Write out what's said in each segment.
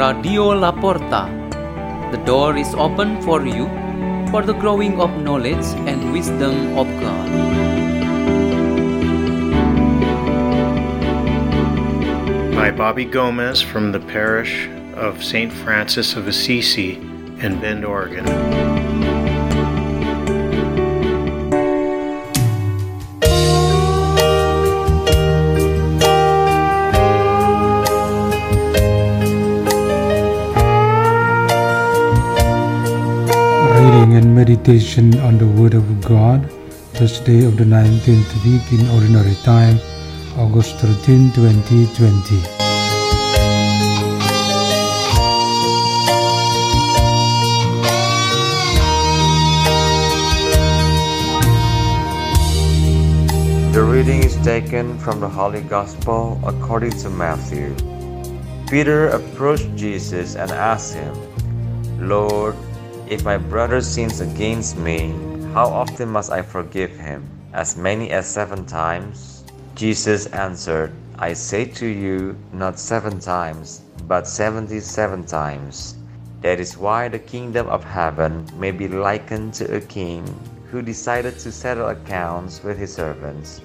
Radio La Porta. The door is open for you for the growing of knowledge and wisdom of God. By Bobby Gomez from the parish of St. Francis of Assisi in Bend, Oregon. Meditation on the Word of God, Thursday of the 19th week in Ordinary Time, August 13, 2020. The reading is taken from the Holy Gospel according to Matthew. Peter approached Jesus and asked him, Lord, if my brother sins against me, how often must I forgive him? As many as seven times? Jesus answered, I say to you, not seven times, but seventy seven times. That is why the kingdom of heaven may be likened to a king who decided to settle accounts with his servants.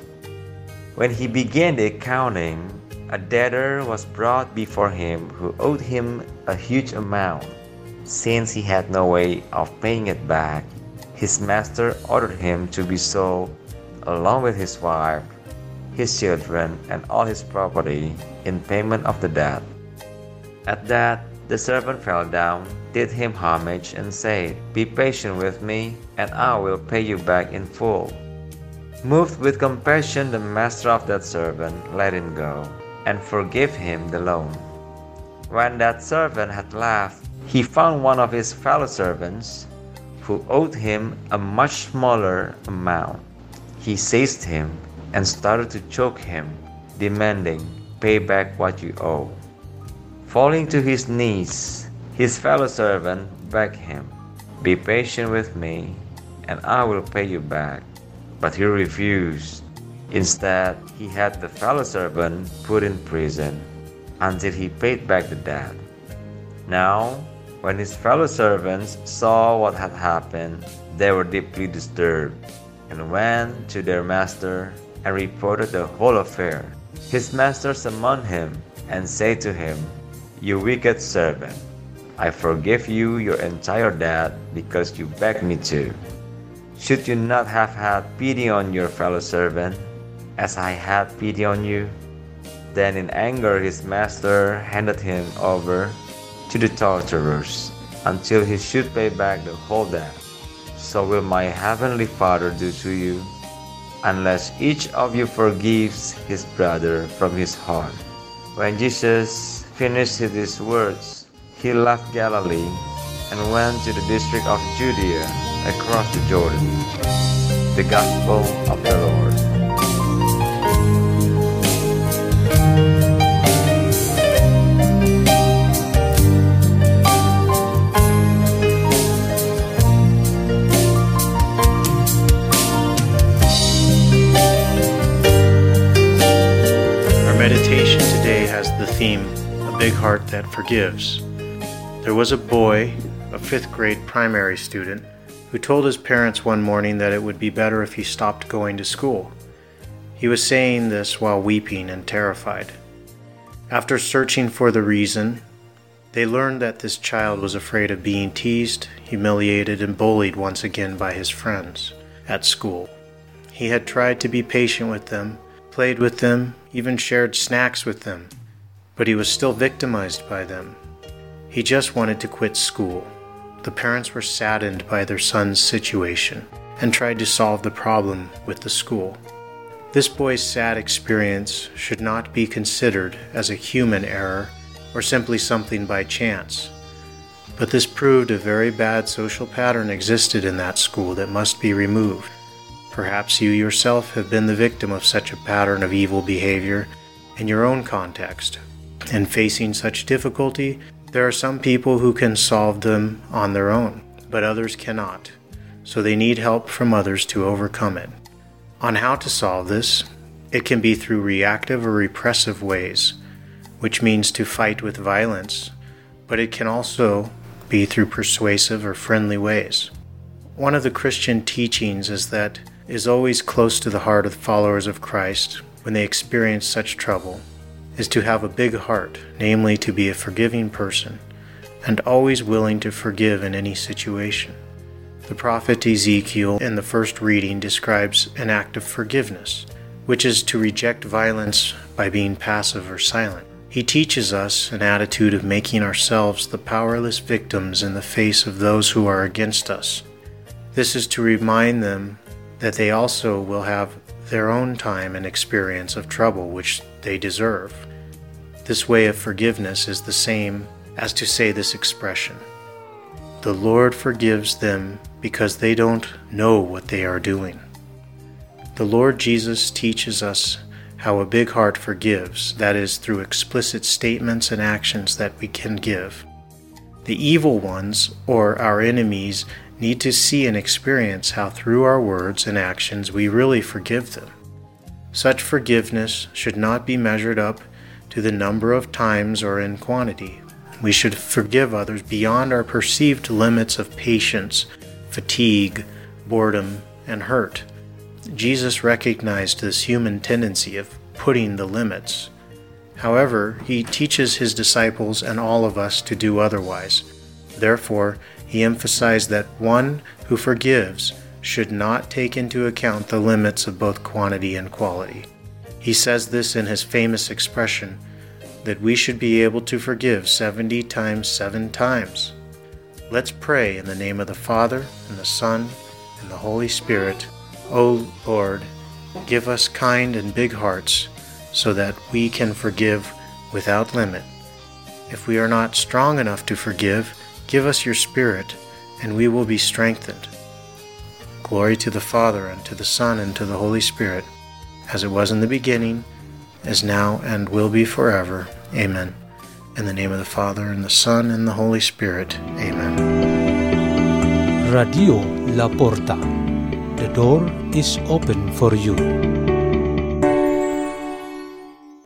When he began the accounting, a debtor was brought before him who owed him a huge amount. Since he had no way of paying it back, his master ordered him to be sold along with his wife, his children, and all his property in payment of the debt. At that, the servant fell down, did him homage, and said, Be patient with me, and I will pay you back in full. Moved with compassion, the master of that servant let him go, and forgave him the loan. When that servant had left, he found one of his fellow servants who owed him a much smaller amount. He seized him and started to choke him, demanding, Pay back what you owe. Falling to his knees, his fellow servant begged him, Be patient with me, and I will pay you back. But he refused. Instead, he had the fellow servant put in prison until he paid back the debt. Now, when his fellow servants saw what had happened, they were deeply disturbed and went to their master and reported the whole affair. His master summoned him and said to him, You wicked servant, I forgive you your entire debt because you begged me to. Should you not have had pity on your fellow servant, as I had pity on you? Then in anger his master handed him over to the torturers until he should pay back the whole debt. So will my heavenly Father do to you, unless each of you forgives his brother from his heart. When Jesus finished these words, he left Galilee and went to the district of Judea across the Jordan. The Gospel of the Lord. Meditation today has the theme A Big Heart That Forgives. There was a boy, a fifth grade primary student, who told his parents one morning that it would be better if he stopped going to school. He was saying this while weeping and terrified. After searching for the reason, they learned that this child was afraid of being teased, humiliated, and bullied once again by his friends at school. He had tried to be patient with them, played with them, even shared snacks with them, but he was still victimized by them. He just wanted to quit school. The parents were saddened by their son's situation and tried to solve the problem with the school. This boy's sad experience should not be considered as a human error or simply something by chance. But this proved a very bad social pattern existed in that school that must be removed. Perhaps you yourself have been the victim of such a pattern of evil behavior in your own context. In facing such difficulty, there are some people who can solve them on their own, but others cannot, so they need help from others to overcome it. On how to solve this, it can be through reactive or repressive ways, which means to fight with violence, but it can also be through persuasive or friendly ways. One of the Christian teachings is that is always close to the heart of the followers of Christ when they experience such trouble is to have a big heart, namely to be a forgiving person and always willing to forgive in any situation. The prophet Ezekiel in the first reading describes an act of forgiveness, which is to reject violence by being passive or silent. He teaches us an attitude of making ourselves the powerless victims in the face of those who are against us. This is to remind them that they also will have their own time and experience of trouble which they deserve. This way of forgiveness is the same as to say this expression The Lord forgives them because they don't know what they are doing. The Lord Jesus teaches us how a big heart forgives, that is, through explicit statements and actions that we can give. The evil ones, or our enemies, need to see and experience how through our words and actions we really forgive them. Such forgiveness should not be measured up to the number of times or in quantity. We should forgive others beyond our perceived limits of patience, fatigue, boredom, and hurt. Jesus recognized this human tendency of putting the limits. However, he teaches his disciples and all of us to do otherwise. Therefore, he emphasized that one who forgives should not take into account the limits of both quantity and quality. He says this in his famous expression that we should be able to forgive 70 times 7 times. Let's pray in the name of the Father, and the Son, and the Holy Spirit. O Lord, give us kind and big hearts so that we can forgive without limit. If we are not strong enough to forgive, give us your Spirit, and we will be strengthened. Glory to the Father, and to the Son, and to the Holy Spirit, as it was in the beginning, is now, and will be forever. Amen. In the name of the Father, and the Son, and the Holy Spirit. Amen. Radio La Porta. The door is open for you.